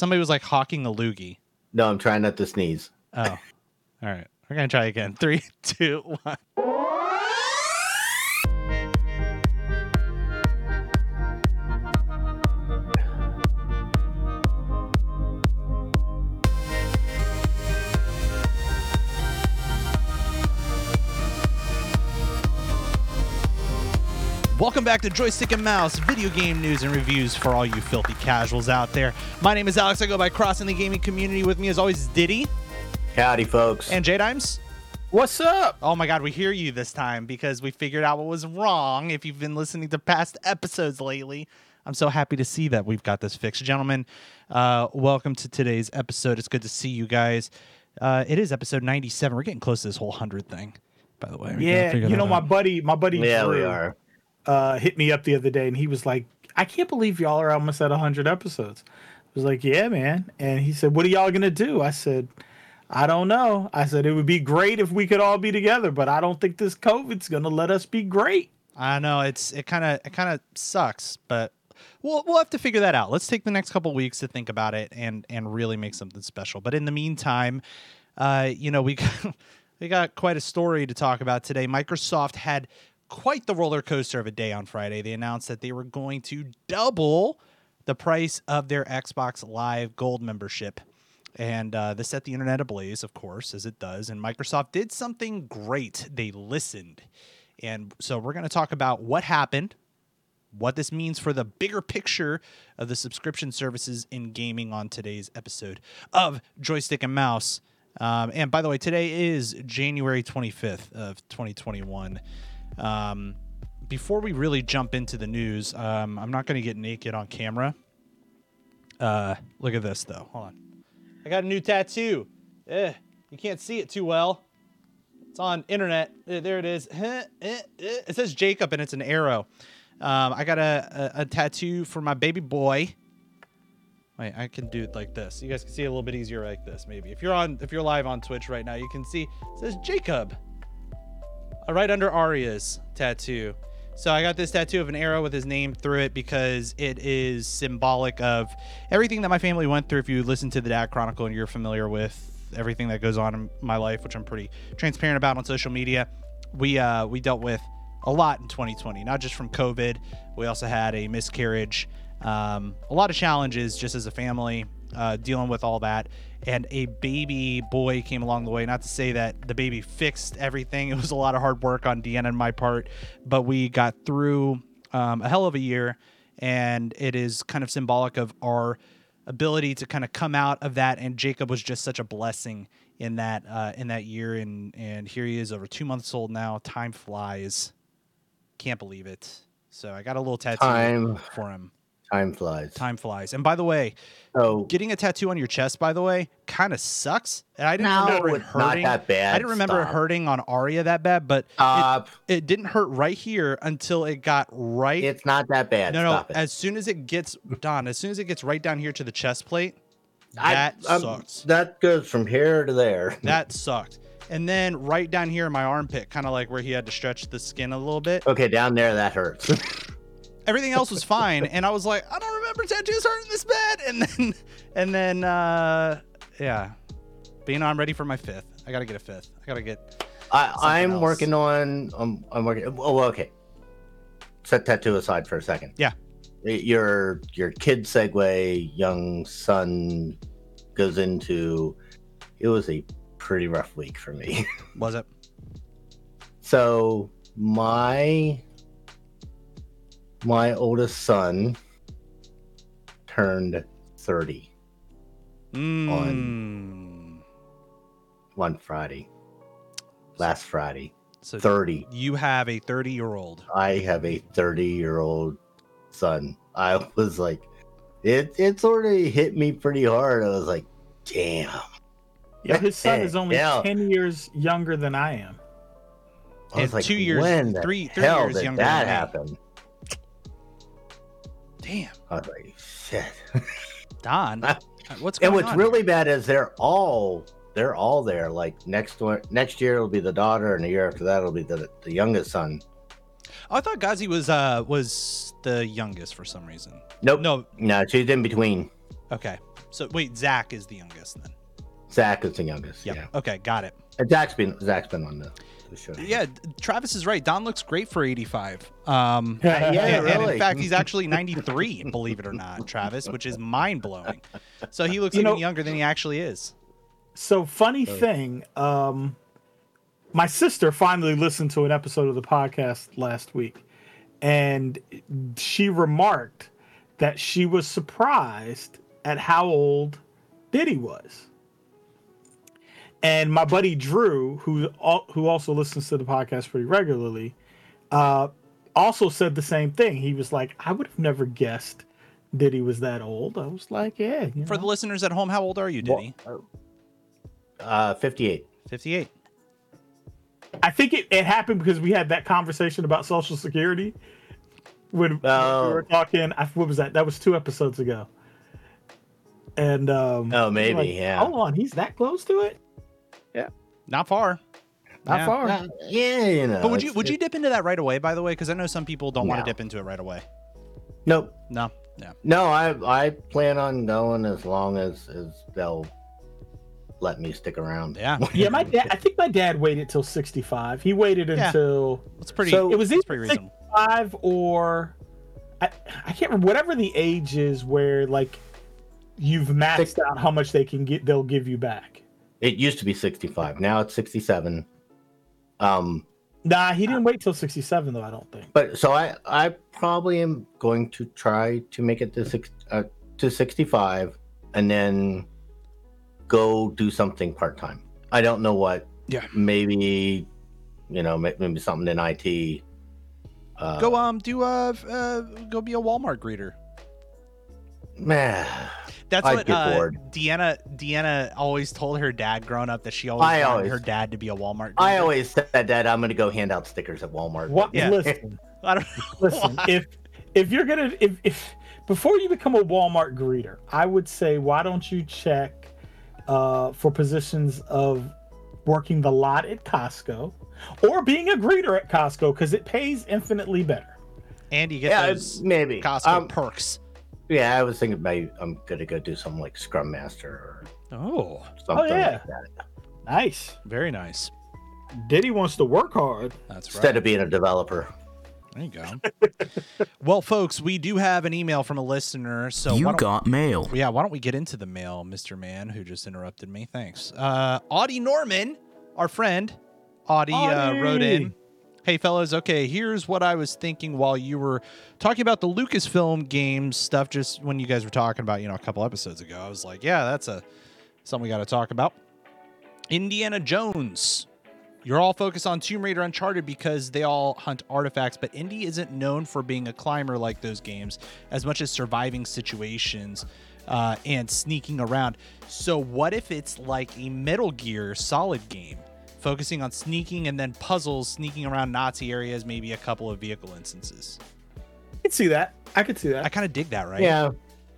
somebody was like hawking a loogie. No, I'm trying not to sneeze. Oh, all right. We're gonna try again. Three, two, one. Back to Joystick and Mouse, video game news and reviews for all you filthy casuals out there. My name is Alex. I go by Crossing the Gaming Community. With me, as always, is Diddy Howdy, folks. and J Dimes. What's up? Oh my God, we hear you this time because we figured out what was wrong. If you've been listening to past episodes lately, I'm so happy to see that we've got this fixed. Gentlemen, uh, welcome to today's episode. It's good to see you guys. Uh, it is episode 97. We're getting close to this whole 100 thing, by the way. We Yeah, you that know, my buddy, my buddy yeah, we are. Uh, hit me up the other day, and he was like, "I can't believe y'all are almost at hundred episodes." I was like, "Yeah, man," and he said, "What are y'all gonna do?" I said, "I don't know." I said it would be great if we could all be together, but I don't think this COVID's gonna let us be great. I know it's it kind of it kind of sucks, but we'll we'll have to figure that out. Let's take the next couple weeks to think about it and and really make something special. But in the meantime, uh, you know we got, we got quite a story to talk about today. Microsoft had quite the roller coaster of a day on Friday. They announced that they were going to double the price of their Xbox Live Gold membership. And uh, this set the internet ablaze, of course, as it does. And Microsoft did something great. They listened. And so we're going to talk about what happened, what this means for the bigger picture of the subscription services in gaming on today's episode of Joystick and Mouse. Um, and by the way, today is January 25th of 2021. Um, before we really jump into the news, um, I'm not going to get naked on camera. Uh, look at this though. Hold on. I got a new tattoo. Eh, you can't see it too well. It's on internet. Eh, There it is. It says Jacob and it's an arrow. Um, I got a, a, a tattoo for my baby boy. Wait, I can do it like this. You guys can see it a little bit easier like this, maybe. If you're on, if you're live on Twitch right now, you can see it says Jacob, right under Arya's tattoo. So I got this tattoo of an arrow with his name through it because it is symbolic of everything that my family went through. If you listen to the Dad Chronicle and you're familiar with everything that goes on in my life, which I'm pretty transparent about on social media, we uh, we dealt with a lot in 2020, not just from COVID. We also had a miscarriage, um, a lot of challenges just as a family uh, dealing with all that. And a baby boy came along the way. Not to say that the baby fixed everything. It was a lot of hard work on Deanna and my part, but we got through um, a hell of a year. And it is kind of symbolic of our ability to kind of come out of that. And Jacob was just such a blessing in that uh, in that year. And and here he is, over two months old now. Time flies. Can't believe it. So I got a little tattoo Time. for him. Time flies. Time flies. And by the way, So getting a tattoo on your chest, by the way, kind of sucks. And I didn't No, remember it it's not hurting. that bad. I didn't remember it hurting on Arya that bad, but it, it didn't hurt right here until it got right. it's not that bad. no, no. Stop it. As soon as it gets done, as soon as it gets right down here to the chest plate, that I'm- sucks. That goes from here to there. That sucked. And then right down here in my armpit, kind of like where he had to stretch the skin a little bit. Okay, down there that hurts. everything else was fine and i was like i don't remember tattoos hurting this bad and then and then uh yeah know i'm ready for my fifth i gotta get a fifth i gotta get I, I'm else. working on. Um, I'm working. Oh, okay. Set tattoo aside for a second. Yeah. Your your kid segue, young son goes into. It was a pretty rough week for me. was it So my my oldest son turned 30 mm. one Friday. Last Friday. so 30. you have a 30 year old I have a 30 year old son. I was like it it sort of hit me pretty hard. I was like, damn. Yeah, his son is only Yeah. ten years younger than I am. I was And like, two years- when the three- three hell years did younger that than me. happen? Damn I was like, shit. don what's going And what's on really bad is they're all they're all there. Like next one, next year it'll be the daughter, and the year after that it'll be the the youngest son. Oh, i thought gazi was uh was the youngest for some reason Nope. no No, she's in between. okay So wait, Zach is the youngest then. Zach is the youngest. Yep. Yeah. Okay, got it. And Zach's been Zach's been on the, the show. Yeah, Travis is right. Don looks great for 85. Um, Yeah, and- and really. in fact, he's actually 93, believe it or not, Travis, which is mind blowing. So he looks You even know- younger than he actually is. So funny thing, um, my sister finally listened to an episode of the podcast last week, and she remarked that she was surprised at how old Diddy was. And my buddy Drew, who who also listens to the podcast pretty regularly, uh, also said the same thing. He was like, "I would have never guessed Diddy was that old." I was like, "Yeah." you For know. the listeners at home, how old are you, Diddy? Uh, 58. 58. I think it, it happened because we had that conversation about Social Security when we Oh. were talking. I, what was that? That was two episodes ago. And um, Oh, maybe, like, yeah. Hold on, he's that close to it? Not far. Not Yeah. far. Uh, yeah, you know. But would you it's- would you dip into that right away? By the way, because I know some people don't want to dip into it right away. Nope. No, yeah. No, I I plan on going as long as as they'll let me stick around. Yeah. Yeah, my dad. I think my dad waited till sixty-five. He waited Yeah. until It's pretty. So- it was either pretty reasonable. sixty-five or I, I can't remember whatever the age is where like you've maxed out how much they can get. They'll give you back. It used to be 65. Now it's 67. Um, Nah, he didn't wait till sixty-seven though. I don't think. but so I I probably am going to try to make it to six uh, to 65 and then go do something part time. I don't know what. Yeah. Maybe you know maybe something in IT. Uh, Go um do uh, uh go be a Walmart greeter. Man, That's I'd what get uh. Deanna Deanna always told her dad growing up that she always I wanted always- her dad to be a Walmart. I always said that I'm going to go hand out stickers at Walmart. What? Yeah. Listen, I don't know. listen. why. if if you're gonna if if before you become a Walmart greeter, I would say why don't you check uh, for positions of working the lot at Costco or being a greeter at Costco because it pays infinitely better. and you get Yeah, those maybe. Costco Um, perks. Yeah, I was thinking maybe I'm gonna go do something like Scrum Master or Oh, something yeah. like that. Nice. very nice. Diddy wants to work hard. That's right. Instead of being a developer. There you go. well, folks, we do have an email from a listener. So you why don't- got mail. yeah, why don't we get into the mail, Mr. Man, who just interrupted me? Thanks. Uh, Audie Norman, our friend, Audie, Uh, wrote in. Hey, fellas. Okay, here's what I was thinking while you were talking about the Lucasfilm games stuff. Just when you guys were talking about, you know, a couple episodes ago, I was like, yeah, that's a something we got to talk about. Indiana Jones. You're all focused on Tomb Raider Uncharted because they all hunt artifacts, but Indy isn't known for being a climber like those games as much as surviving situations uh, and sneaking around. So, what if it's like a Metal Gear Solid game, focusing on sneaking and then puzzles, sneaking around Nazi areas, maybe a couple of vehicle instances? I could see that. I could see that. I kind of dig that, right? Yeah.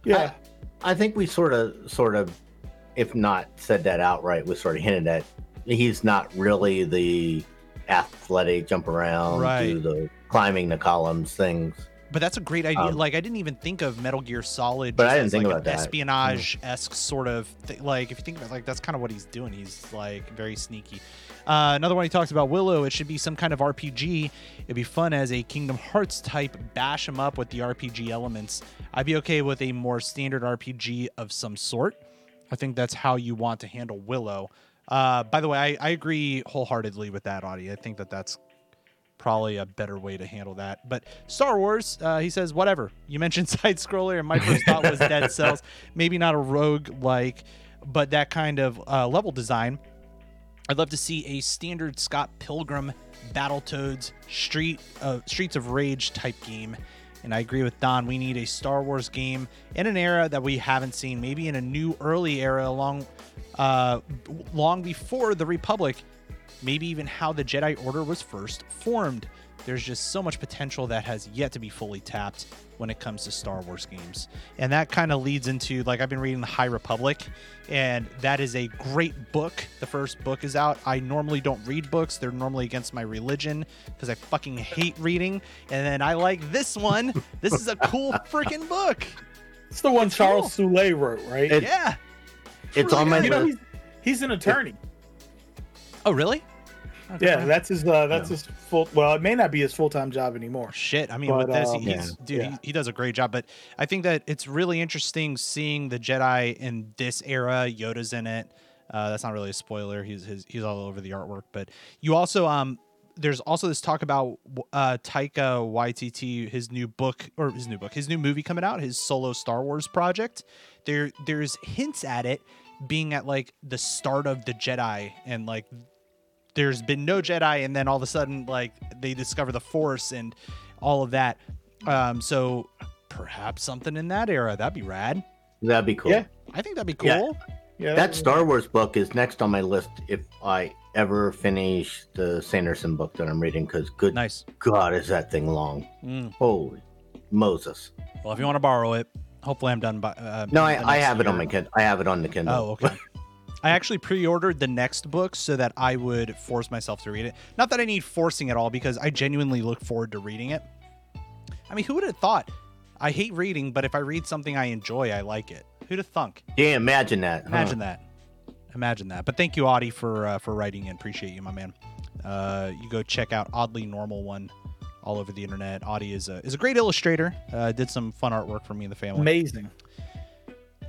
yeah. I think we sort of sort of if not said that outright, we sort of hinted at he's not really the athletic jump around, Right. do the climbing the columns things. But that's a great idea. Um, like I didn't even think of Metal Gear Solid, But I didn't as, think like about that. espionage esque sort of thing. Like if you think about it, like that's kind of what he's doing. He's like very sneaky. Uh, another one he talks about Willow. It should be some kind of RPG. It'd be fun as a Kingdom Hearts type. Bash him up with the RPG elements. I'd be okay with a more standard RPG of some sort. I think that's how you want to handle Willow. Uh, by the way, I, I agree wholeheartedly with that, Audie. I think that that's probably a better way to handle that. But Star Wars, uh, he says, whatever. You mentioned side scroller, and my first thought was Dead Cells. Maybe not a rogue like, but that kind of uh, level design. I'd love to see a standard Scott Pilgrim, Battletoads, Street uh, Streets of Rage type game. And I agree with Don. We need a Star Wars game in an era that we haven't seen. Maybe in a new early era, long, uh, long before the Republic maybe even how the Jedi Order was first formed. There's just so much potential that has yet to be fully tapped when it comes to Star Wars games. And that kind of leads into like I've been reading The High Republic, and that is a great book. The first book is out. I normally don't read books, they're normally against my religion because I fucking hate reading. And then I like this one. This is a cool freaking book. It's the one Charles Soule wrote, right? It- yeah. It's on my you know, list. he's, he's an attorney. Oh, really? Okay. Yeah, that's his. Uh, that's his full. Well, it may not be his full time job anymore. Shit. I mean, But, with this, um, he's Yeah. dude. Yeah. He, he does a great job. But I think that it's really interesting seeing the Jedi in this era. Yoda's in it. Uh, that's not really a spoiler. He's his, he's all over the artwork. But you also um, there's also this talk about uh Taika Waititi, his new book or his new book, his new movie coming out, his solo Star Wars project. There there's hints at it being at like the start of the Jedi and like there's been no Jedi, and then all of a sudden, like they discover the Force and all of that. Um, so perhaps something in that era. That'd be rad. That'd be cool. Yeah. I think that'd be cool. Yeah, That Star Wars book is next on my list if I ever finish the Sanderson book that I'm reading because good Nice. God is that thing long. Mm. Holy Moses. Well, if you want to borrow it, hopefully I'm done by. Uh, No, I, I next have it on my Kindle. I have it on the Kindle. Oh, okay. I actually pre-ordered the next book so that I would force myself to read it. Not that I need forcing at all, because I genuinely look forward to reading it. I mean, who would have thought? I hate reading, but if I read something I enjoy, I like it. Who'd have thunk? Yeah, imagine that. huh? Imagine that. Imagine that. But thank you, Audie, for uh, for writing in. Appreciate you, my man. Uh, you go check out Oddly Normal One all over the internet. Audie is a is a great illustrator. Uh, did some fun artwork for me and the family. amazing.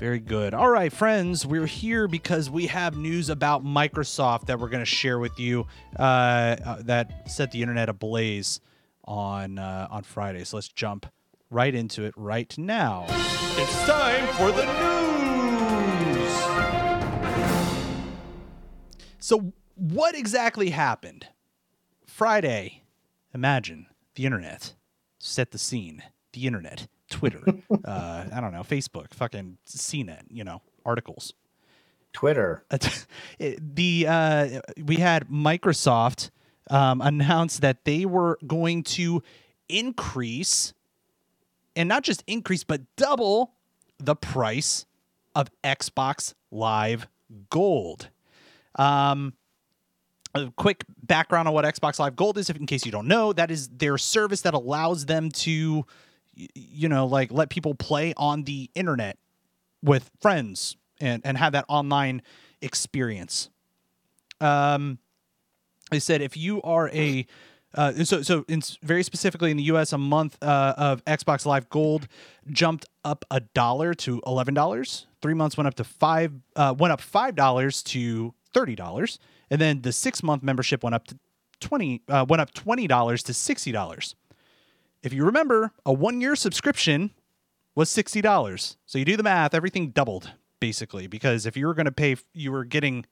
Very good. All right, friends, we're here because we have news about Microsoft that we're going to share with you uh, uh, that set the internet ablaze on uh, on Friday. So let's jump right into it right now. It's time for the news. So, what exactly happened? Friday, imagine the internet set the scene. The internet, Twitter, uh, I don't know, Facebook, fucking CNET, you know, articles. Twitter. The uh, we had Microsoft um, announce that they were going to increase, and not just increase, but double the price of Xbox Live Gold. Um, a quick background on what Xbox Live Gold is, if in case you don't know, that is their service that allows them to, you know, like let people play on the internet with friends and and have that online experience. Um, they said if you are a uh, so so in, very specifically in the U.S., a month uh, of Xbox Live Gold jumped up a dollar to eleven dollars. Three months went up to five uh, went up five dollars to thirty dollars, and then the six month membership went up to twenty uh, went up twenty dollars to sixty dollars. If you remember, a one year subscription was sixty dollars. So you do the math, everything doubled basically because if you were going to pay, you were getting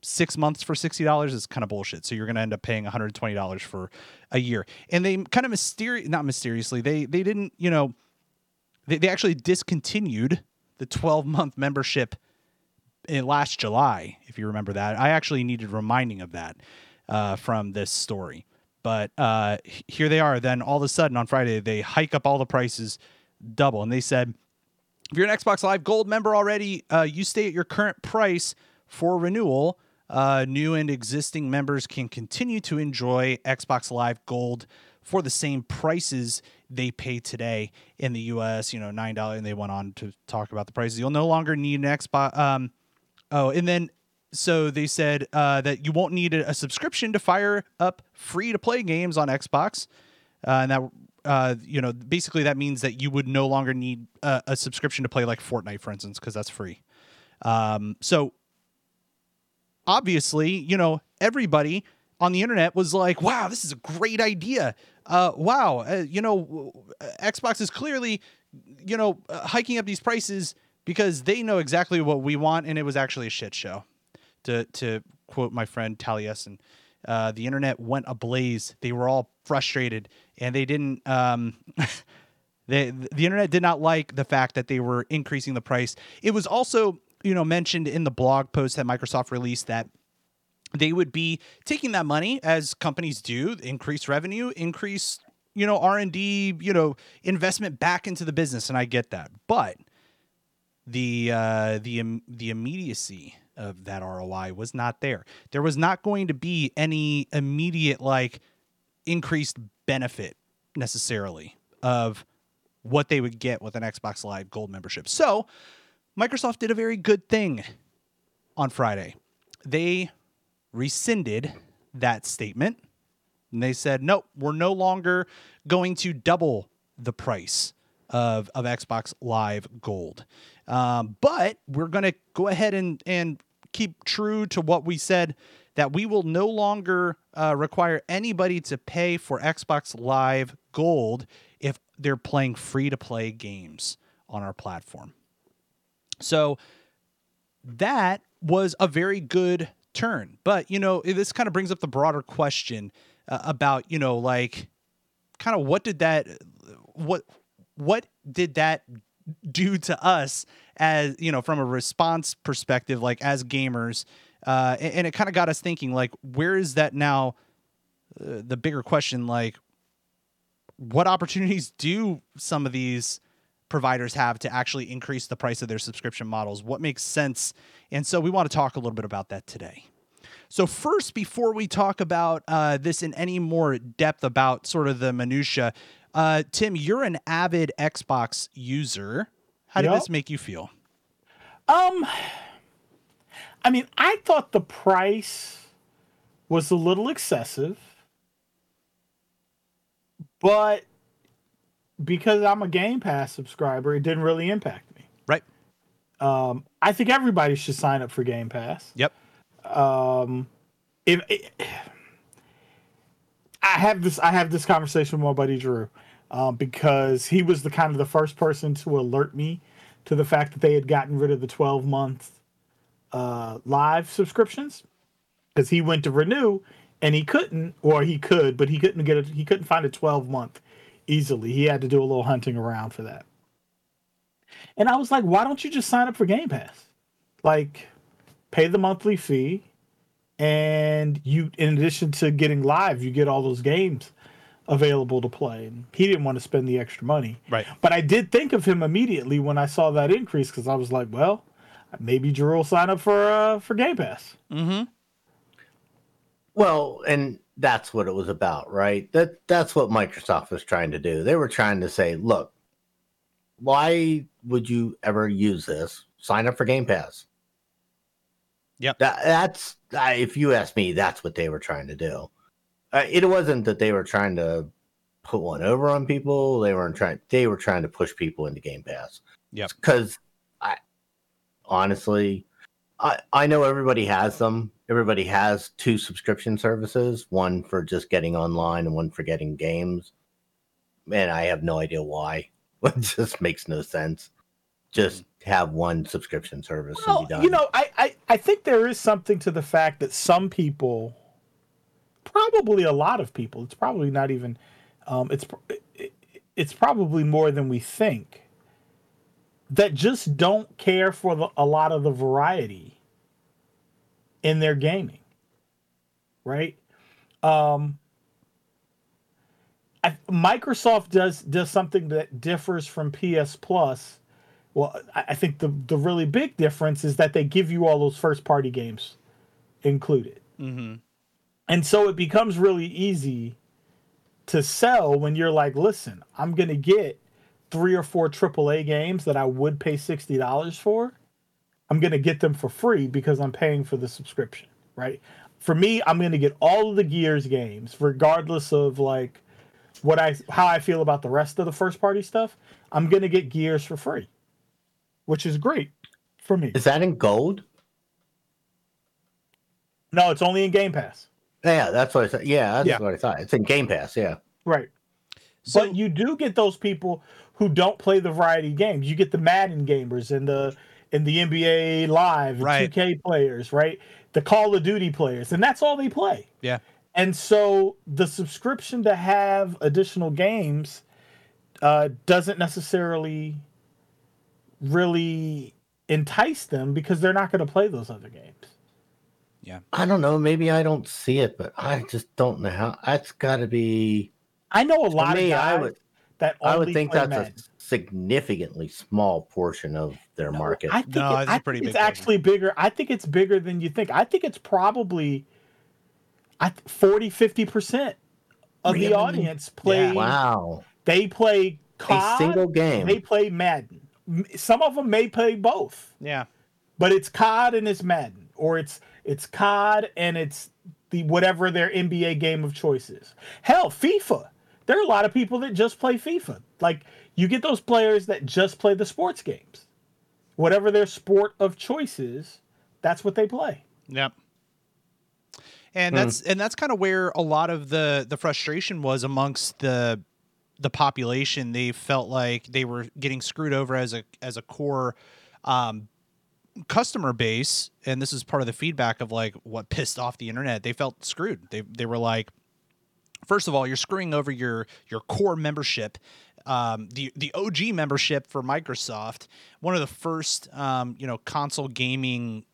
six months for sixty dollars is kind of bullshit. So you're going to end up paying one hundred twenty dollars for a year. And they kind of mysterious, not mysteriously, they they didn't, you know, they they actually discontinued the twelve month membership in last July, if you remember that. I actually needed reminding of that uh, from this story. But uh, here they are. Then all of a sudden on Friday, they hike up all the prices double. And they said, if you're an Xbox Live Gold member already, uh, you stay at your current price for renewal. Uh, new and existing members can continue to enjoy Xbox Live Gold for the same prices they pay today in the U.S. You know, nine dollars. And they went on to talk about the prices. You'll no longer need an Xbox. Um, oh, and then so they said uh, that you won't need a, subscription to fire up free to play games on Xbox, uh, and that uh, you know basically that means that you would no longer need a, a subscription to play like Fortnite, for instance, because that's free. Um, so obviously, you know, everybody on the internet was like, "Wow, this is a great idea." Uh, wow, uh, you know, w- Xbox is clearly, you know, uh, hiking up these prices because they know exactly what we want, and it was actually a shit show. To to quote my friend Taliesin, uh, the internet went ablaze. They were all frustrated, and they didn't. Um, the the internet did not like the fact that they were increasing the price. It was also, you know, mentioned in the blog post that Microsoft released that they would be taking that money as companies do, increase revenue, increase, you know, R&D, you know, investment back into the business and I get that. But the uh the the immediacy of that ROI was not there. There was not going to be any immediate like increased benefit necessarily of what they would get with an Xbox Live Gold membership. So, Microsoft did a very good thing on Friday. They rescinded that statement and they said, nope, we're no longer going to double the price of, of Xbox Live Gold. Um, but we're going to go ahead and, and keep true to what we said that we will no longer uh, require anybody to pay for Xbox Live Gold if they're playing free to play games on our platform. So that was a very good turn. But, you know, this kind of brings up the broader question uh, about, you know, like kind of what did that what what did that do to us as, you know, from a response perspective like as gamers uh and, and it kind of got us thinking like where is that now uh, the bigger question like what opportunities do some of these providers have to actually increase the price of their subscription models? What makes sense? And so we want to talk a little bit about that today. So first, before we talk about uh, this in any more depth about sort of the minutia, uh, Tim, you're an avid Xbox user. How did Yep. this make you feel? Um, I mean, I thought the price was a little excessive, but because I'm a Game Pass subscriber, it didn't really impact me. Right. Um, I think everybody should sign up for Game Pass. Yep. Um, if I have this, I have this conversation with my buddy Drew, um, because he was the kind of the first person to alert me to the fact that they had gotten rid of the 12 month uh, live subscriptions because he went to renew and he couldn't, or he could, but he couldn't get it. He couldn't find a 12 month easily. He had to do a little hunting around for that. And I was like, why don't you just sign up for Game Pass? Like, pay the monthly fee, and you, in addition to getting live, you get all those games available to play. And he didn't want to spend the extra money. Right. But I did think of him immediately when I saw that increase because I was like, well, maybe Drew will sign up for uh, for Game Pass. Mm-hmm. Well, and that's what it was about, right? That that's what Microsoft was trying to do. They were trying to say, look, why would you ever use this? Sign up for Game Pass. Yep. That, that's uh, if you ask me, that's what they were trying to do. Uh, it wasn't that they were trying to put one over on people. They weren't trying. They were trying to push people into Game Pass. Yep. Because I honestly, I I know everybody has them. Everybody has two subscription services, one for just getting online and one for getting games. Man, I have no idea why. It just makes no sense. Just have one subscription service Well, and be done. you know, I, I I think there is something to the fact that some people, probably a lot of people, it's probably not even, um, it's it- it's probably more than we think. That just don't care for the, a lot of the variety in their gaming, right? Um, I, Microsoft does does something that differs from PS Plus. Well, I, think the the really big difference is that they give you all those first party games included, Mm-hmm. and so it becomes really easy to sell when you're like, listen, I'm gonna get three or four AAA games that I would pay sixty dollars for. I'm gonna get them for free because I'm paying for the subscription, right? For me, I'm gonna get all of the Gears games, regardless of like what I how I feel about the rest of the first party stuff. I'm gonna get Gears for free, which is great for me. is that in gold? No, it's only in Game Pass, Yeah, that's what I thought. Yeah, that's Yeah. what I thought. It's in Game Pass. Yeah. right? So but you do get those people who don't play the variety games. You get the Madden gamers and the and the NBA Live, Right. 2K players, right? The Call of Duty players, and that's all they play. yeah, And so the subscription to have additional games uh, doesn't necessarily really entice them because they're not going to play those other games. yeah. I don't know. Maybe I don't see it, but I just don't know how. That's got to be. I know a To lot me, of I would. that only I would think play that's Madden. a significantly small portion of their No, market. I think, No, it- it's a I pretty think big it's portion. actually bigger. I think it's bigger than you think. I think it's probably I th- 40 50% of Really? the audience play Yeah. wow. they play a single game. They play Madden. M- Some of them may play both, Yeah. but it's COD and it's Madden, or it's it's COD and it's the whatever their NBA game of choice is. Hell, FIFA. There are a lot of people that just play FIFA. Like you get those players that just play the sports games. Whatever their sport of choice is, that's what they play. Yep. And Hmm. that's and that's kind of where a lot of the the frustration was amongst the the population. They felt like they were getting screwed over as a as a core um, customer base, and this is part of the feedback of like what pissed off the internet. They felt screwed. They they were like, first of all, you're screwing over your your core membership. Um, the the OG membership for Microsoft, one of the first um, you know console gaming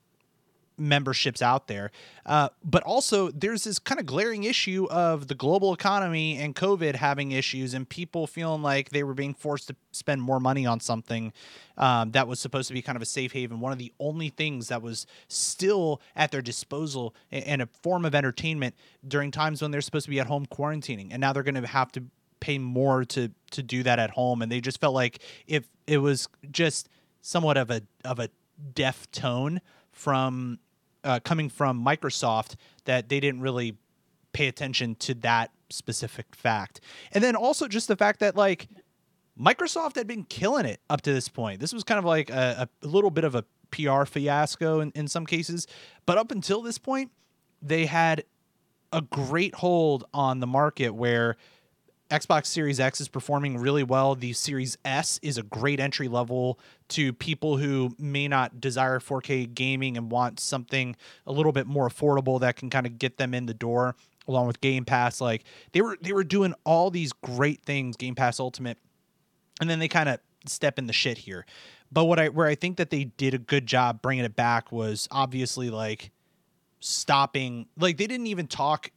memberships out there. Uh, but also, there's this kind of glaring issue of the global economy and COVID having issues, and people feeling like they were being forced to spend more money on something um, that was supposed to be kind of a safe haven. One of the only things that was still at their disposal and a form of entertainment during times when they're supposed to be at home quarantining, and now they're going to have to pay more to to do that at home and they just felt like if it was just somewhat of a of a deaf tone from uh, coming from Microsoft that they didn't really pay attention to that specific fact. And then also just the fact that like Microsoft had been killing it up to this point. This was kind of like a, a little bit of a PR fiasco in, in some cases. But up until this point, they had a great hold on the market where Xbox Series X is performing really well. The Series S is a great entry level to people who may not desire 4K gaming and want something a little bit more affordable that can kind of get them in the door along with Game Pass like they were they were doing all these great things Game Pass Ultimate and then they kind of step in the shit here. But what I where I think that they did a good job bringing it back was obviously like stopping like they didn't even talk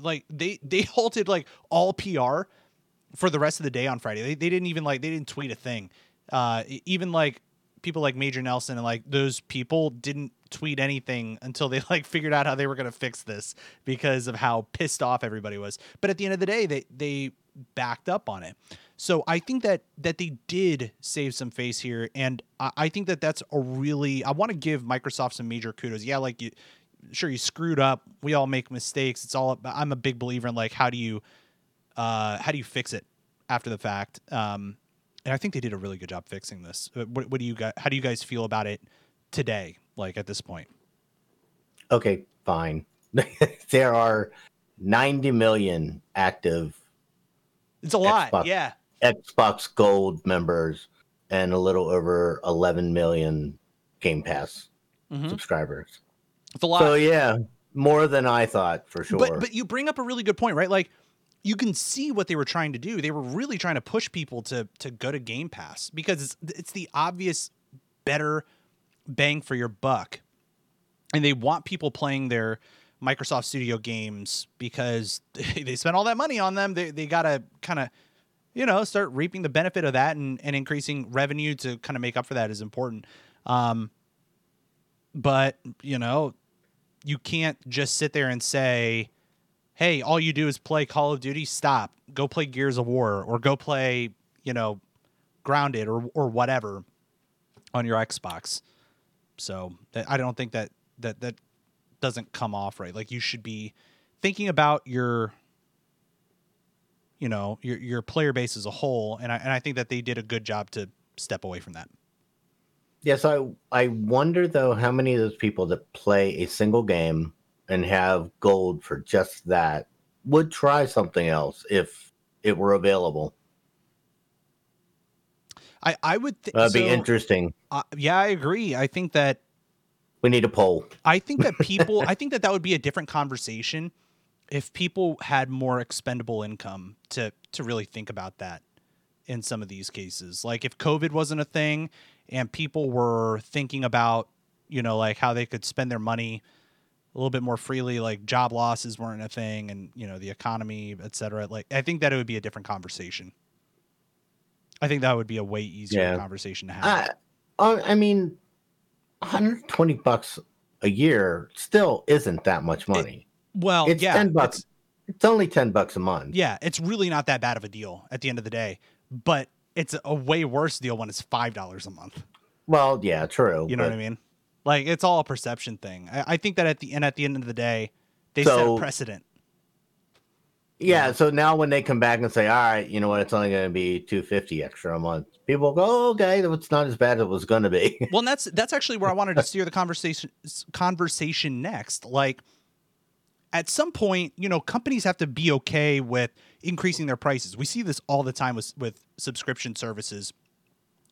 like they they halted like all PR for the rest of the day on Friday. They, they didn't even like they didn't tweet a thing. Uh, even like people like Major Nelson and like those people didn't tweet anything until they like figured out how they were gonna fix this because of how pissed off everybody was. But at the end of the day, they they backed up on it. So I think that that they did save some face here, and I, I think that that's a really I want to give Microsoft some major kudos. Yeah, like you, sure you screwed up. We all make mistakes. It's all. I'm a big believer in like how do you uh, how do you fix it after the fact? Um, and I think they did a really good job fixing this. Uh, What, what do you guys? How do you guys feel about it today? Like at this point? Okay, fine. there are 90 million active It's a lot. Xbox. Yeah. Xbox Gold members and a little over 11 million Game Pass Mhm. subscribers. It's a lot. So yeah, more than I thought for sure. But but you bring up a really good point, right? Like you can see what they were trying to do. They were really trying to push people to to go to Game Pass because it's it's the obvious better bang for your buck. And they want people playing their Microsoft Studio games because they spent all that money on them. They they got to kind of you know start reaping the benefit of that and, and increasing revenue to kind of make up for that is important. Um, but you know you can't just sit there and say, "Hey, all you do is play Call of Duty." Stop. Go play Gears of War or go play, you know, Grounded or or whatever on your Xbox. So that, I don't think that that that doesn't come off right. Like you should be thinking about your you know your your player base as a whole, and I and I think that they did a good job to step away from that. Yes, I I wonder though how many of those people that play a single game and have gold for just that would try something else if it were available. I I would th- That'd be interesting. uh, yeah, I agree. I think that We need a poll. I think that people, I think that that would be a different conversation if people had more expendable income to to really think about that in some of these cases. Like if COVID wasn't a thing and people were thinking about, you know, like how they could spend their money a little bit more freely, like job losses weren't a thing and, you know, the economy, et cetera. Like I think that it would be a different conversation. I think that would be a way easier Yeah. conversation to have. I, I mean, 120 bucks a year still isn't that much money. well, it's yeah, 10 it's- bucks. It's only 10 bucks a month. Yeah, it's really not that bad of a deal at the end of the day. But it's a way worse deal when it's five dollars a month. Well, yeah, true. You know what I mean? Like it's all a perception thing. I, I think that at the end at the end of the day, they set a precedent. Yeah, so now when they come back and say, "All right, you know what? It's only going to be two fifty extra a month," people go, oh, "Okay, it's not as bad as it was going to be." Well, and that's that's actually where I wanted to steer the conversation conversation next. Like at some point, you know, companies have to be okay with increasing their prices. We see this all the time with with subscription services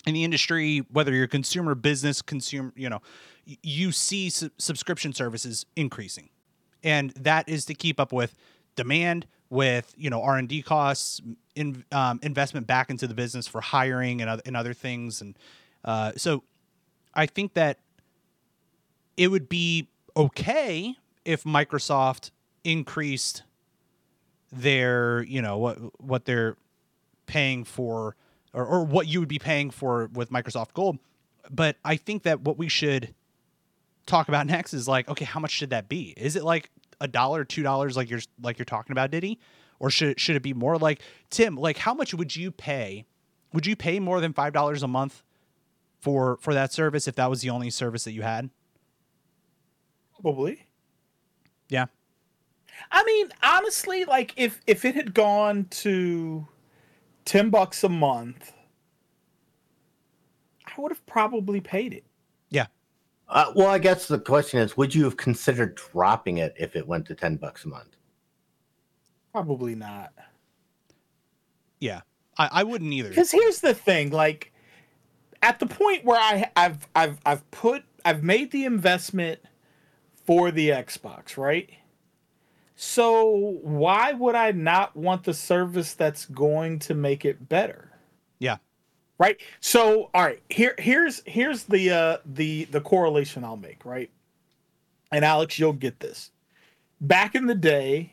in the industry, whether you're consumer business, consumer, you know, you see su- subscription services increasing. And that is to keep up with demand, with, you know, R&D costs, in, um, investment back into the business for hiring and other, and other things. And uh, so I think that it would be okay if Microsoft increased their, you know, what what they're paying for or, or what you would be paying for with Microsoft Gold. But I think that what we should talk about next is like, okay, how much should that be? Is it like a dollar, two dollars, like you're like you're talking about, Diddy, or should should it be more like Tim? Like, how much would you pay? Would you pay more than five dollars a month for for that service if that was the only service that you had? Probably. Yeah, I mean, honestly, like if if it had gone to ten bucks a month, I would have probably paid it. yeah. uh, well, I guess the question is, would you have considered dropping it if it went to ten bucks a month? Probably not. Yeah, I, I wouldn't either. Because here's the thing, like at the point where I I've I've I've put I've made the investment for the Xbox, right? So why would I not want the service that's going to make it better? Yeah, Right? So all right, here here's here's the uh the the correlation I'll make, right? And Alex, you'll get this. Back in the day,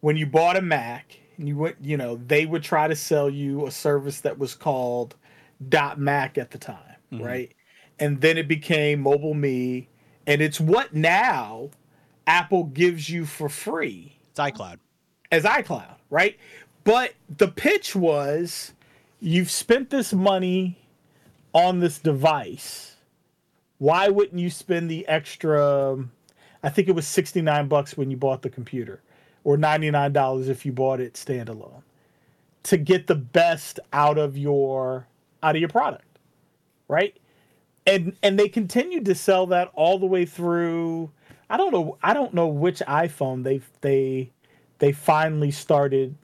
when you bought a Mac and you went, you know, they would try to sell you a service that was called dot Mac at the time, Mhm. right? And then it became Mobile Me, and it's what now Apple gives you for free it's iCloud. as iCloud, right? But the pitch was you've spent this money on this device. Why wouldn't you spend the extra I think it was 69 bucks when you bought the computer or $99 if you bought it standalone to get the best out of your out of your product, right? And and they continued to sell that all the way through I don't know I don't know which iPhone they they they finally started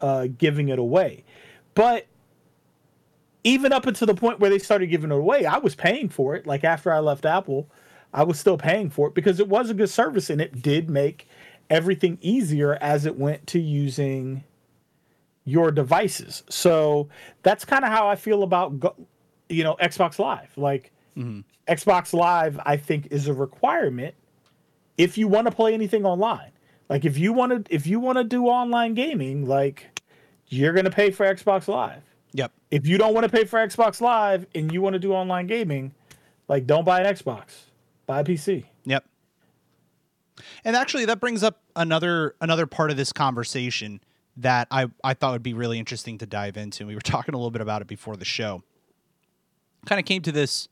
uh, giving it away. But even up until the point where they started giving it away, I was paying for it. Like after I left Apple, I was still paying for it because it was a good service and it did make everything easier as it went to using your devices. So that's kind of how I feel about go- you know Xbox Live. Like Mhm. Xbox Live, I think is a requirement if you want to play anything online. Like if you want to if you want to do online gaming, like you're going to pay for Xbox Live. Yep. If you don't want to pay for Xbox Live and you want to do online gaming, like don't buy an Xbox. Buy a PC. Yep. And actually that brings up another another part of this conversation that I, I thought would be really interesting to dive into. And we were talking a little bit about it before the show. Kind of came to this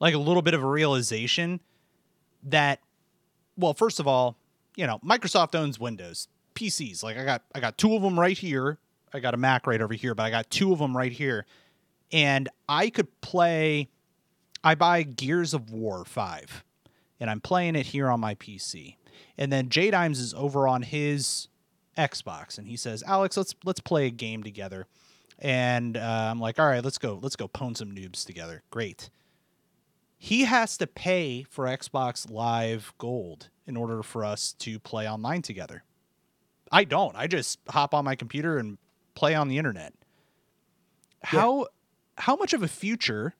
like a little bit of a realization that well, first of all, you know, Microsoft owns Windows PCs. Like I got I got two of them right here. I got a Mac right over here, but I got two of them right here. And I could play I buy Gears of War 5 and I'm playing it here on my PC. And then J Dimes is over on his Xbox and he says, "Alex, let's let's play a game together." And uh, I'm like, "All right, let's go. Let's go pwn some noobs together." Great. He has to pay for Xbox Live Gold in order for us to play online together. I don't. I just hop on my computer and play on the internet. How how much of a future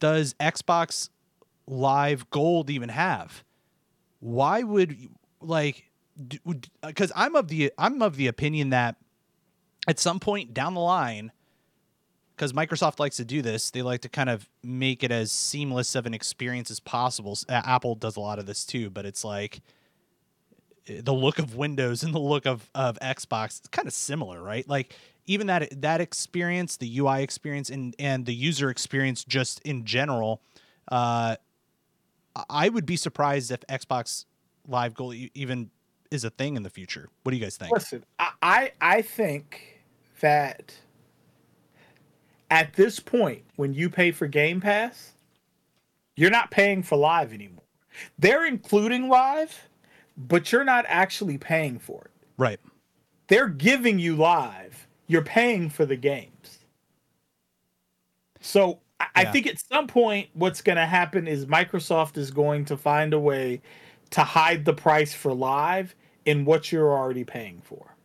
does Xbox Live Gold even have? Why would like because I'm of the I'm of the opinion that at some point down the line because Microsoft likes to do this, they like to kind of make it as seamless of an experience as possible. A- Apple does a lot of this too, but it's like eh, the look of Windows and the look of, of Xbox, it's kind of similar, right? Like even that that experience, the UI experience, and and the user experience just in general, uh, I would be surprised if Xbox Live Gold even is a thing in the future. What do you guys think? Listen, I I think that at this point, when you pay for Game Pass, you're not paying for live anymore. They're including live, but you're not actually paying for it. Right. They're giving you live. You're paying for the games. So I, I think at some point, what's going to happen is Microsoft is going to find a way to hide the price for live in what you're already paying for.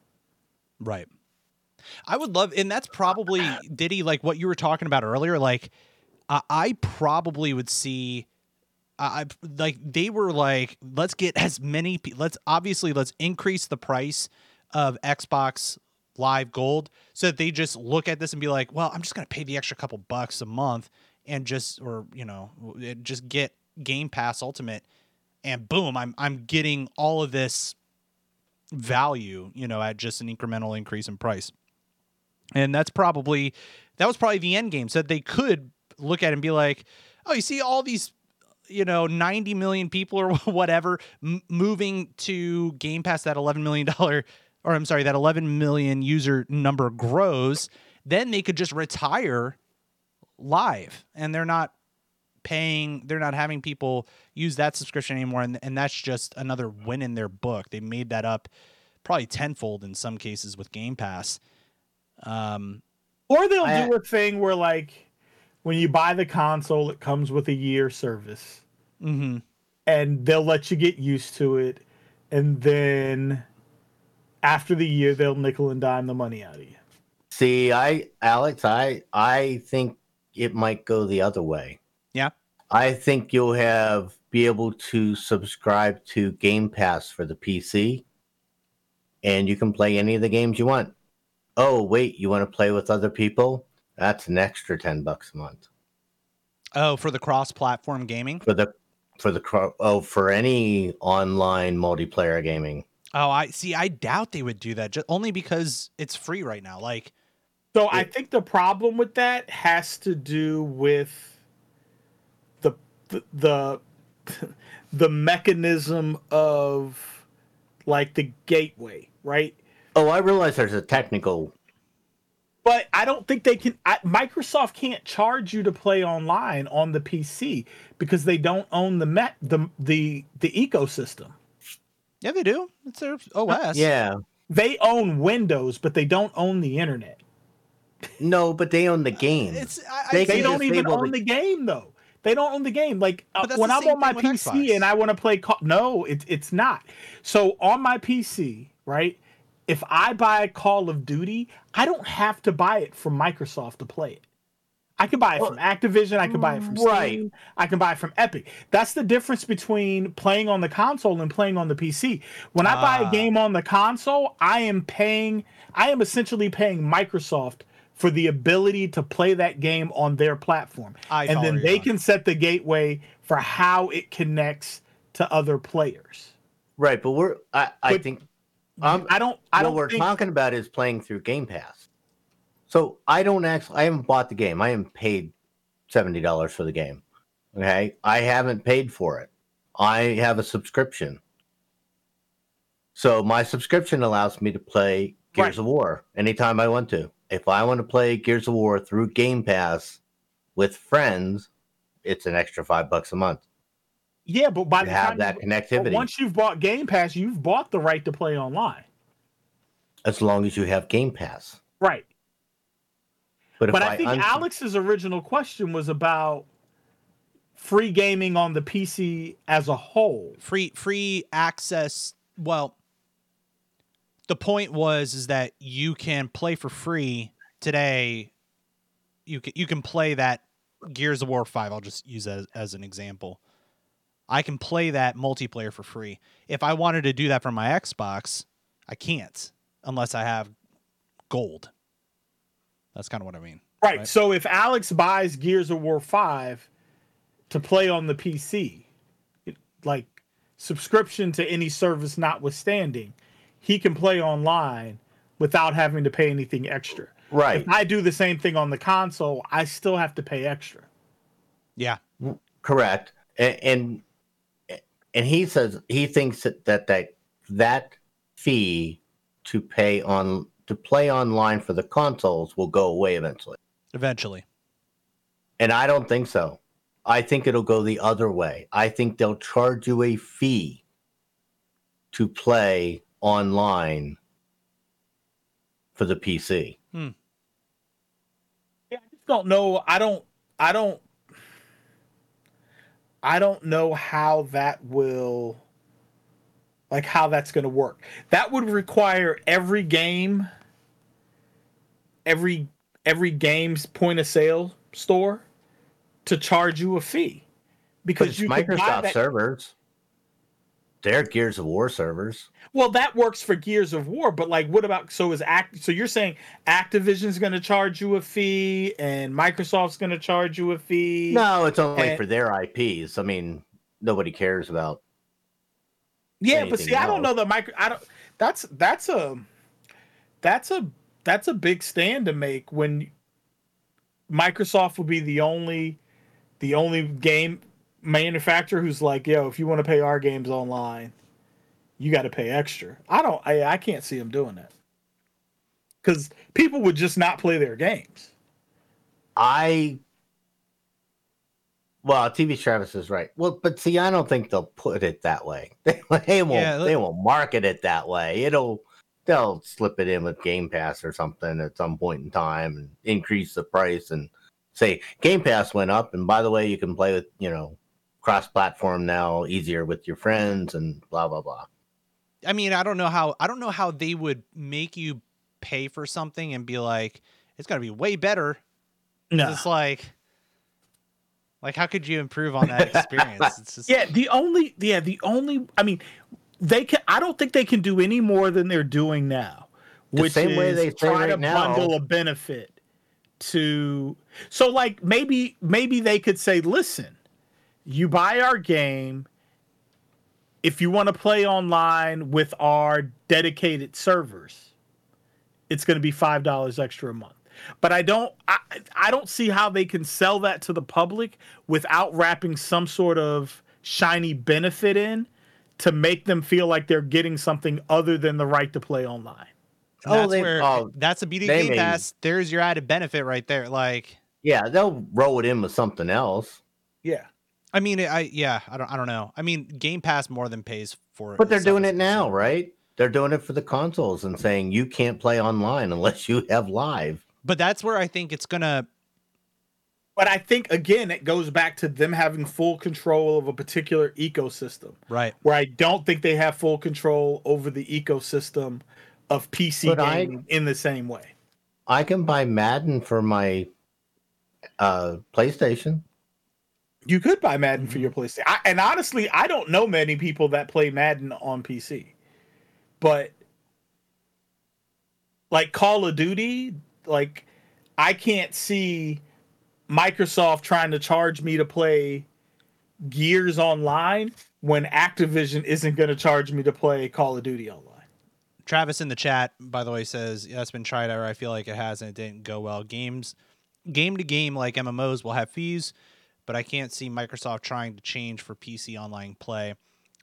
Right. I would love, and that's probably Diddy, like what you were talking about earlier. Like, I, I probably would see, I I- like they were like, let's get as many. Let's obviously let's increase the price of Xbox Live Gold so that they just look at this and be like, well, I'm just gonna pay the extra couple bucks a month and just, or you know, just get Game Pass Ultimate, and boom, I'm I'm getting all of this value, you know, at just an incremental increase in price. And that's probably that was probably the end game. So they could look at and be like, "Oh, you see all these you know 90 million people or whatever m- moving to Game Pass that 11 million dollar or I'm sorry, that 11 million user number grows, then they could just retire live and they're not paying they're not having people use that subscription anymore and, and that's just another win in their book they made that up probably tenfold in some cases with game pass um Or they'll I- do a thing where like when you buy the console, it comes with a year service. mhm. and they'll let you get used to it and then after the year they'll nickel and dime the money out of you See, I Alex, I I think it might go the other way. Yeah. I think you'll have be able to subscribe to Game Pass for the PC and you can play any of the games you want. Oh, wait, you want to play with other people? That's an extra 10 bucks a month. oh for the cross platform gaming For the for the cro- oh, for any online multiplayer gaming. oh i see i doubt they would do that just only because it's free right now like so i think the problem with that has to do with the the the, the mechanism of like the gateway right Oh, I realize there's a technical but I don't think they can. I, Microsoft can't charge you to play online on the PC because they don't own the met the the the ecosystem. yeah they do it's their os Yeah. They own Windows, but they don't own the internet. No, but they own the game. it's I, They They don't even own the- the game though. They don't own the game. Like uh, when I'm on my PC Xbox. and I want to play, Call- no, it's it's not. So on my PC, right? If I buy Call of Duty, I don't have to buy it from Microsoft to play it. I can buy it from Activision. I can buy it from Right. Steam. I can buy it from Epic. That's the difference between playing on the console and playing on the PC. When I buy Ah. a game on the console, I am paying. I am essentially paying Microsoft for the ability to play that game on their platform, I and then they on. can set the gateway for how it connects to other players. right, but we're I, I But think um I don't. I what don't we're think. talking about is playing through Game Pass. So I don't actually I haven't bought the game. I haven't paid seventy dollars for the game. Okay. I haven't paid for it. I have a subscription. So my subscription allows me to play Gears Right. of War anytime I want to. If I want to play Gears of War through Game Pass with friends, it's an extra five bucks a month. Yeah, but by To the have time that you- connectivity. once you've bought Game Pass, you've bought the right to play online. as long as you have Game Pass. Right. But if But I think un- Alex's original question was about free gaming on the PC as a whole. free free access well the point was is that you can play for free today you can you can play that gears of war 5 i'll just use that as, as an example i can play that multiplayer for free if i wanted to do that from my xbox i can't unless i have gold that's kind of what i mean Right. Right. So if Alex buys Gears of War 5 to play on the PC, it- like subscription to any service notwithstanding, he can play online without having to pay anything extra. Right. If I do the same thing on the console, I still have to pay extra. Yeah. Correct. And, and and he says he thinks that that that, that fee to pay on to play online for the consoles will go away eventually. Eventually. And I don't think so. I think it'll go the other way. I think they'll charge you a fee to play online for the PC. Hmm. Yeah, I just don't know. I don't. I don't. I don't know how that will. Like how that's going to work. That would require every game. Every every game's point of sale store to charge you a fee because you Microsoft servers. They're Gears of War servers. Well, that works for Gears of War, but like, what about so is act? So you're saying Activision's going to charge you a fee, and Microsoft's going to charge you a fee? No, it's only And- for their IPs. I mean, nobody cares about. yeah, but see, I don't know the micro. I don't. That's that's a that's a that's a big stand to make when Microsoft will be the only the only game manufacturer who's like, yo, if you want to pay our games online, you got to pay extra. I don't. I I can't see them doing that because people would just not play their games. I. Well, TV Travis is right. Well, but see, I don't think they'll put it that way. They, they won't. Yeah, they won't market it that way. It'll. They'll slip it in with Game Pass or something at some point in time and increase the price and say Game Pass went up. And by the way, you can play with you know cross-platform now easier with your friends and blah blah blah. I mean, I don't know how I don't know how they would make you pay for something and be like, it's gonna be way better. No. It's like like how could you improve on that experience? It's just Yeah, the only yeah, the only I mean, they can I don't think they can do any more than they're doing now. The which same way they try right to now- bundle a benefit to so like maybe maybe they could say, listen, you buy our game if you want to play online with our dedicated servers, it's going to be five dollars extra a month. But I don't, I, I don't see how they can sell that to the public without wrapping some sort of shiny benefit in to make them feel like they're getting something other than the right to play online. And that's Oh, they- where oh, that's a BD they Game may- Pass. There's your added benefit right there. Like, Yeah, they'll roll it in with something else. Yeah. I mean, I yeah, I don't, I don't know. I mean, Game Pass more than pays for it. But they're doing it now, consumer. right? They're doing it for the consoles and saying you can't play online unless you have live. But that's where I think it's gonna. But I think again, it goes back to them having full control of a particular ecosystem. Right. Where I don't think they have full control over the ecosystem of PC But I- gaming in the same way. I can buy Madden for my uh, PlayStation. You could buy Madden for mm-hmm. your PlayStation. I, and honestly, I don't know many people that play Madden on PC. But like Call of Duty, like I can't see Microsoft trying to charge me to play Gears online when Activision isn't going to charge me to play Call of Duty online. Travis in the chat, by the way, says yeah, it's been tried out. I feel like it has and it didn't go well. Games, game to game, like MMOs, will have fees, but I can't see Microsoft trying to change for PC online play.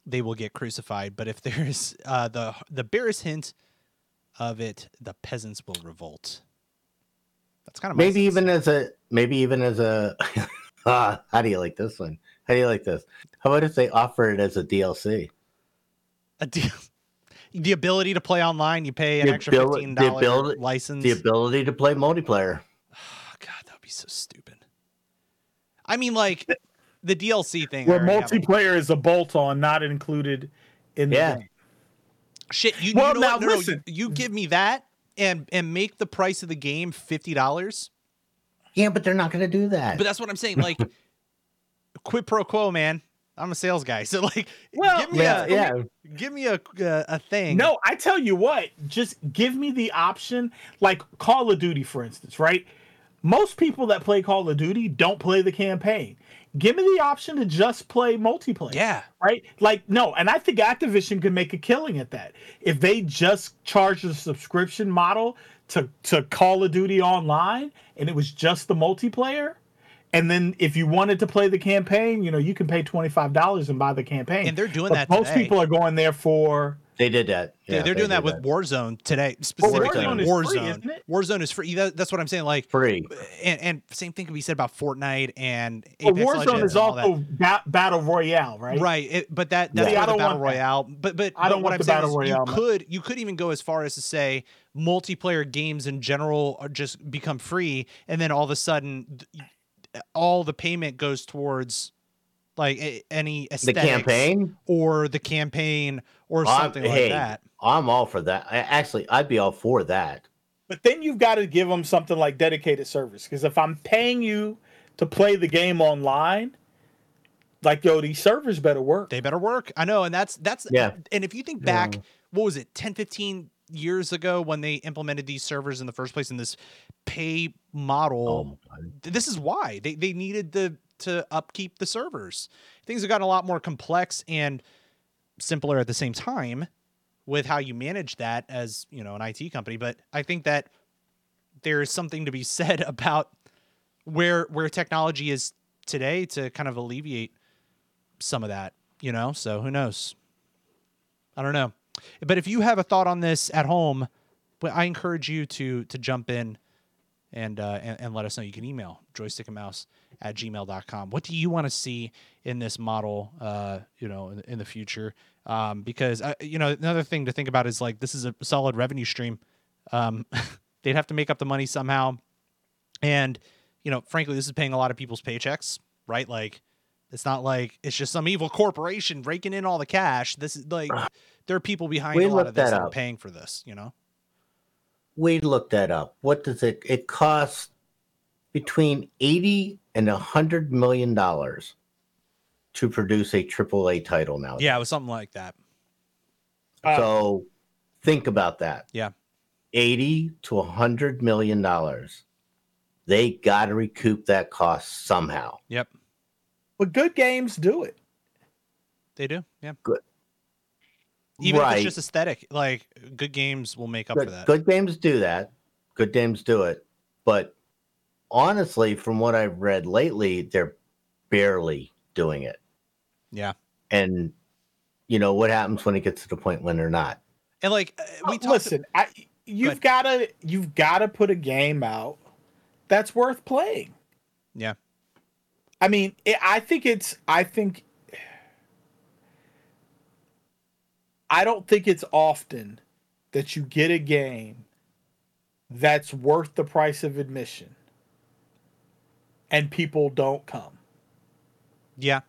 They will get crucified. But if there's uh, the the barest hint of it, the peasants will revolt. That's kind of Maybe even as a maybe even as a ah, how do you like this one? How do you like this? How about if they offer it as a DLC? a deal. The ability to play online, you pay an The extra fifteen dollar license. The ability to play multiplayer. Oh, God, that would be so stupid. I mean, like the DLC thing. I Where already have multiplayer is a bolt on, not included in the game. Shit, you, Well, you know now what? No, no, listen. you, you give me that and and make the price of the game fifty dollars. Yeah, but they're not going to do that. But that's what I'm saying. Like, quid pro quo, man. I'm a sales guy, so like, Well, give me yeah, a yeah. give me a a, a thing. No, I tell you what, just give me the option, like Call of Duty, for instance, right? Most people that play Call of Duty don't play the campaign. Give me the option to just play multiplayer. Yeah. Right? Like, no, and I think Activision could make a killing at that. If they just charge a subscription model to, to Call of Duty Online and it was just the multiplayer, and then if you wanted to play the campaign, you know, you can pay $25 and buy the campaign. And they're doing But that Most today. people are going there for They did that. Yeah, Yeah, they're they doing that did with Warzone today. Specifically, Warzone is Warzone. free, isn't it? Warzone is free. That's what I'm saying. Like, free. and, and same thing can be said about Fortnite and Well, Warzone Legends is all also ba- battle royale, right? Right, it, but that that's Yeah. for See, the don't battle want that. royale. But but, I don't but what want I'm the saying battle is royale, you man. could you could even go as far as to say multiplayer games in general are just become free, and then all of a sudden, all the payment goes towards like any The campaign. or the campaign or I'm- something like hey, that. I'm all for that. I, actually, I'd be all for that. But then you've got to give them something like dedicated service. Because if I'm paying you to play the game online, like yo, these servers better work. They better work. I know, and that's that's Yeah. And if you think back, what was it, 10, 15 years ago when they implemented these servers in the first place in this pay model? Oh, my God. th- this is why they they needed the to upkeep the servers. Things have gotten a lot more complex and simpler at the same time with how you manage that as you know an IT company. But I think that there is something to be said about where where technology is today to kind of alleviate some of that. You know, so who knows? I don't know. But if you have a thought on this at home, I encourage you to to jump in and, uh, and and let us know. You can email joystick and mouse at gmail.com. What do you want to see in this model, uh, you know, in, in the future? Um, because, uh, you know, another thing to think about is like this is a solid revenue stream. Um, they'd have to make up the money somehow. And, you know, frankly, this is paying a lot of people's paychecks, right? Like, it's not like it's just some evil corporation raking in all the cash. This is like there are people behind We a lot of this that that are paying for this, you know? We looked that up. What does it? It costs between eighty and a hundred million dollars to produce a AAA title now. Yeah, it was something like that. Uh, So think about that. Yeah. 80 to a 100 million dollars. They got to recoup that cost somehow. Yep. but good games do it. They do. Yeah. Good. Even if right. it's just aesthetic, like good games will make up for that. good games do that. Good games do it. But honestly, from what I've read lately, they're barely doing it. Yeah. And you know what happens when it gets to the point when they're not. And like uh, we Uh, talked Listen, I, you've got to you've got to put a game out that's worth playing. Yeah. I mean, it, I think it's. I think. I don't think it's often that you get a game that's worth the price of admission, and people don't come. Yeah.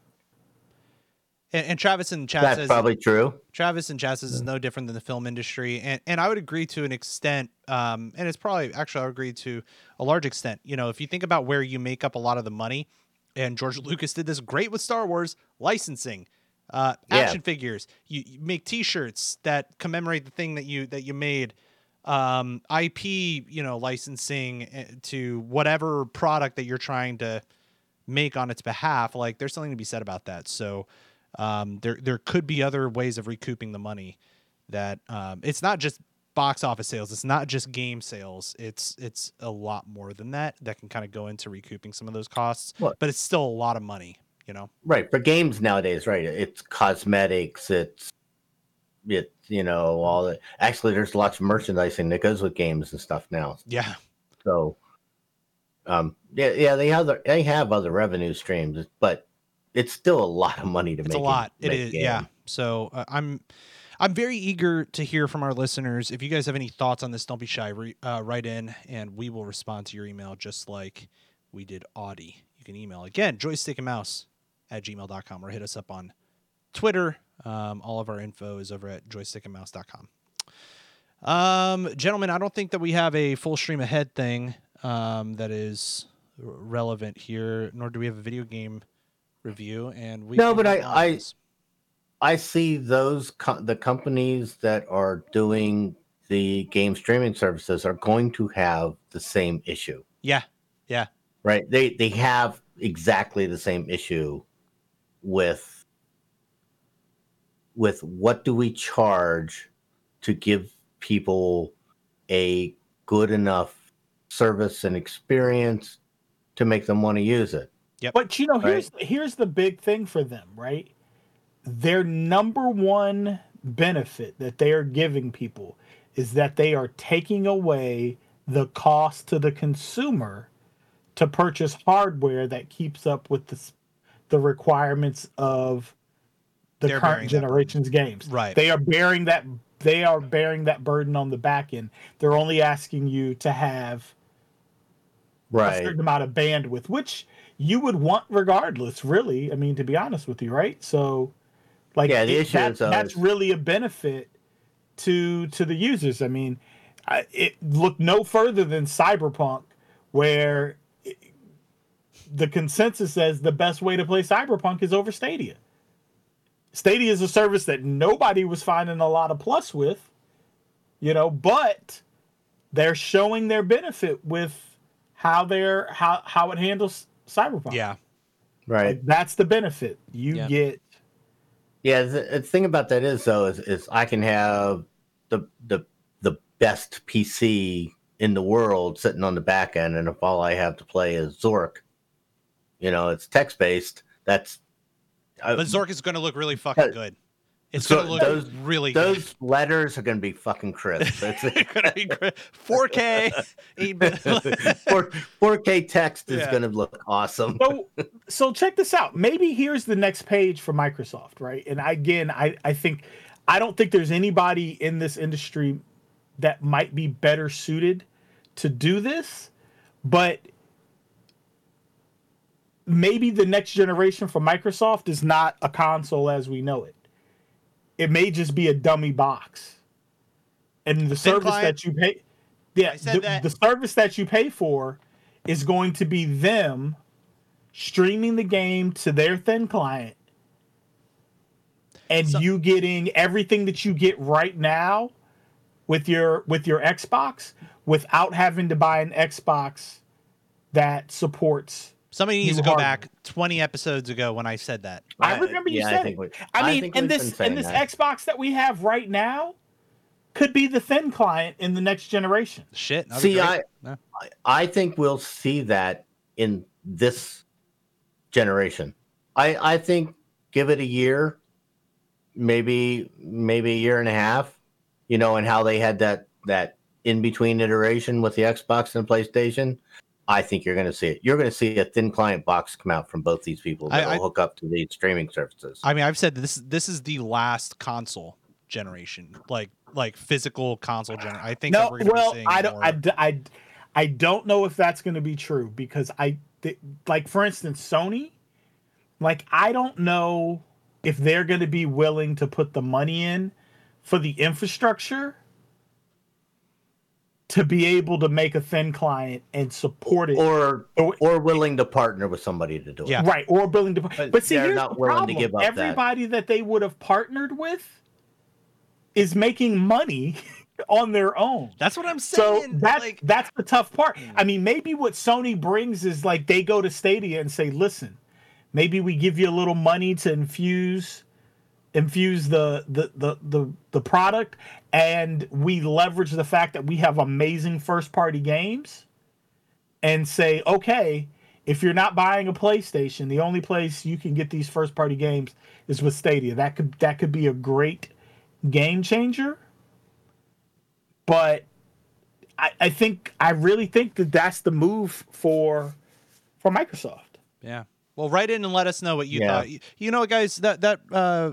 And, and Travis and Chad That's says probably true. Travis and Chad says is no different than the film industry, and and I would agree to an extent. Um, and it's probably actually I would agree to a large extent. You know, if you think about where you make up a lot of the money, and George Lucas did this great with Star Wars licensing, uh, Yeah. action figures. You, you make T-shirts that commemorate the thing that you that you made. Um, IP, you know, licensing eh, to whatever product that you're trying to make on its behalf. Like, there's something to be said about that. So, um, there there could be other ways of recouping the money. That um, it's not just box office sales. It's not just game sales. It's it's a lot more than that that can kind of go into recouping some of those costs. What? But it's still a lot of money. You know. Right. For games nowadays, right? It's cosmetics, it's it's you know, all the actually there's lots of merchandising that goes with games and stuff now. Yeah. So um yeah, yeah, they have the, they have other revenue streams, but it's still a lot of money to it's make. It's a lot it is yeah so uh, i'm i'm very eager to hear from our listeners if you guys have any thoughts on this don't be shy re, uh, write in and we will respond to your email just like we did audi you can email again joystick and mouse at gmail.com or hit us up on twitter um, all of our info is over at joystickandmouse.com um gentlemen i don't think that we have a full stream ahead thing um, that is r- relevant here nor do we have a video game review and we No, but I- move on to I- I see those co- the companies that are doing the game streaming services are going to have the same issue. Yeah, Yeah. Right. They they have exactly the same issue with with what do we charge to give people a good enough service and experience to make them want to use it. Yeah but you know, here's here's the big thing for them, right? Their number one benefit that they are giving people is that they are taking away the cost to the consumer to purchase hardware that keeps up with the s- the requirements of the They're current generation's games. Right. They are bearing that they are bearing that burden on the back end. They're only asking you to have right. a certain amount of bandwidth, which you would want regardless, really. I mean, to be honest with you, right? So, like, Yeah, the it- issue that- is, though, that's really a benefit to to the users. I mean, I, it look no further than Cyberpunk, where it- the consensus says the best way to play Cyberpunk is over Stadia. Stadia is a service that nobody was finding a lot of plus with, you know, but they're showing their benefit with how they're how how it handles cyberpunk Yeah. Right. Like, that's the benefit you Yeah. get Yeah, the, the thing about that is though is, is I can have the the the best PC in the world sitting on the back end, and if all I have to play is Zork, you know, it's text based. That's I- But Zork is going to look really fucking Uh, good. It's so going to look those- really those letters are going to be fucking crisp. It's, good. going to be great. 4K, 8 bit. 4, 4K text is Yeah. going to look awesome. so so check this out maybe here's the next page for microsoft right and again i i think i don't think there's anybody in this industry that might be better suited to do this but maybe the next generation for microsoft is not a console as we know it it may just be a dummy box and the service client? that you pay yeah said the, that. the service that you pay for is going to be them streaming the game to their thin client and So- you getting everything that you get right now with your with your Xbox without having to buy an Xbox that supports Somebody needs New to go hardware. back 20 episodes ago when I said that. I remember you yeah, said I it. we, I mean, think and this saying and this that. Xbox that we have right now could be the thin client in the next generation. Shit. See. I, Yeah. I I think we'll see that in this generation. I I think give it a year, maybe maybe a year and a half, you know, and how they had that that in between iteration with the Xbox and PlayStation. I think you're going to see it. You're going to see a thin client box come out from both these people I- that will I- hook up to the streaming services. I mean, I've said this this is the last console generation, like like physical console generation. I think that No, we're gonna be well, I don't, more- I, d- I, d- I don't know if that's going to be true because I, th- like, for instance, Sony, like, I don't know if they're going to be willing to put the money in for the infrastructure to be able to make a thin client and support it. or or willing to partner with somebody to do it. Yeah. Right, or building to. But But, see, they're here's not the willing to problem. give up that. Everybody that. they would have partnered with is making money on their own. That's what I'm saying. So saying. that's like, that's the tough part. Hmm. I mean, maybe what Sony brings is like they go to Stadia and say, "Listen, maybe we give you a little money to infuse infuse the the the the, the product, and we leverage the fact that we have amazing first party games, and say, okay." If you're not buying a PlayStation, the only place you can get these first party games is with Stadia. That could that could be a great game changer. But I, I think I really think that that's the move for for Microsoft. yeah. Well, write in and let us know what you Yeah. thought. You, you know guys? That that uh,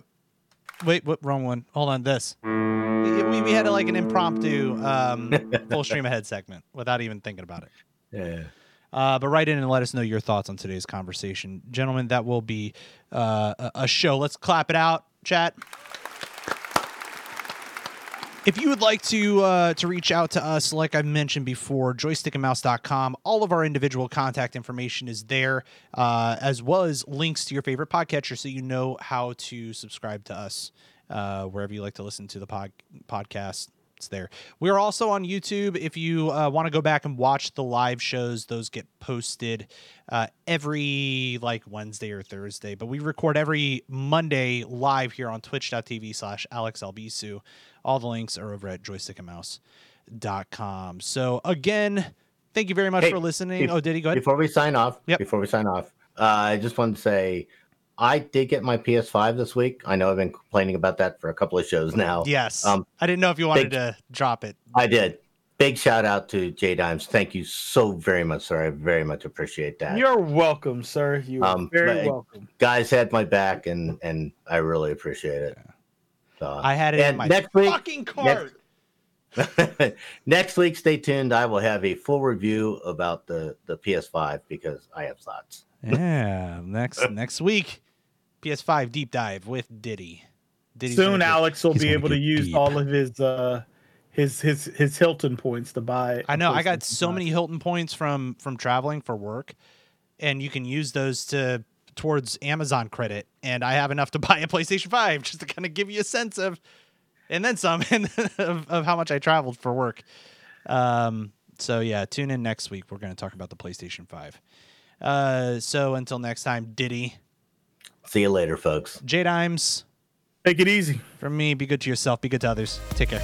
wait, what wrong one? Hold on, this. We, we had like an impromptu um, full stream ahead segment without even thinking about it. Yeah. Uh, but write in and let us know your thoughts on today's conversation, gentlemen. That will be uh, a, a show. Let's clap it out, chat. If you would like to uh, to reach out to us, like I mentioned before, joystickandmouse.com, all of our individual contact information is there, uh, as well as links to your favorite podcatcher so you know how to subscribe to us uh, wherever you like to listen to the pod- podcast. It's there. We're also on YouTube. If you uh, want to go back and watch the live shows, those get posted uh, every like Wednesday or Thursday. But we record every Monday live here on twitch.tv slash Alex Albisu. All the links are over at joystickandmouse.com. So again, thank you very much Hey, for listening. if- oh, did he go ahead? Before we sign off, Yep. before we sign off, uh, I just wanted to say I did get my PS5 this week. I know I've been complaining about that for a couple of shows now. Yes. Um, I didn't know if you wanted big- to drop it. I did. Big shout out to J Dimes. Thank you so very much, sir. I very much appreciate that. You're welcome, sir. You are Um, very welcome. Guys had my back, and and I really appreciate it. So, I had it in and my next week, fucking cart. next week, stay tuned. I will have a full review about the the PS5 because I have thoughts. Yeah, next next week, PS5 deep dive with Diddy. Diddy's Soon, Alex will be able to use deep. all of his uh his his his Hilton points to buy. I know I got so many Hilton points from from traveling for work, and you can use those to towards Amazon credit. And I have enough to buy a PlayStation Five just to kind of give you a sense of, and then some, and of, of how much I traveled for work. Um. So yeah, tune in next week. We're going to talk about the PlayStation Five. Uh. So until next time, Diddy, See you later, folks. J Dimes. Take it easy. From me, be good to yourself, be good to others. Take care.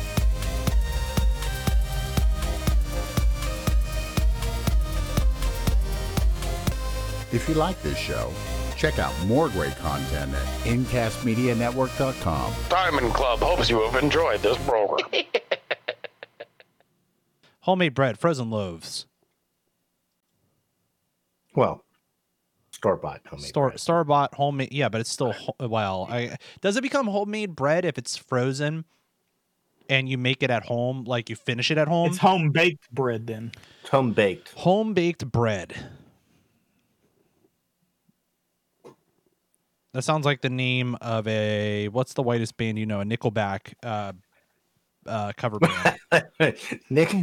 If you like this show, check out more great content at incastmedianetwork.com. Diamond Club hopes you have enjoyed this program. Homemade bread, frozen loaves, Well, store bought homemade store store bought homemade. Yeah, but it's still well. I does it become homemade bread if it's frozen, and you make it at home, like you finish it at home? It's home baked bread then. It's home baked. home baked bread. That sounds like the name of a what's the whitest band you know? A Nickelback uh, uh, cover band. Nick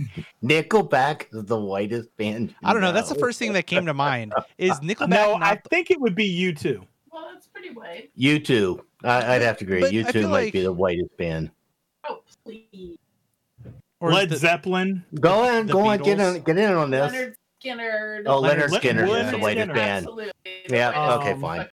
Nickelback is the whitest band. I don't know. That's the first thing that came to mind. Is Nickelback no, not I the- think it would be U2. Well, that's pretty white. U2. I, I'd have to agree. But You I two feel might like- be the whitest band. Oh, please. or Led the- Zeppelin. Go on, the go on, get Beatles? on, get in on this. Lynyrd Skynyrd. Oh, Leonard Lynyrd Skynyrd is Leonard the whitest Skinner. band. Absolutely. Yeah, okay, Um, fine.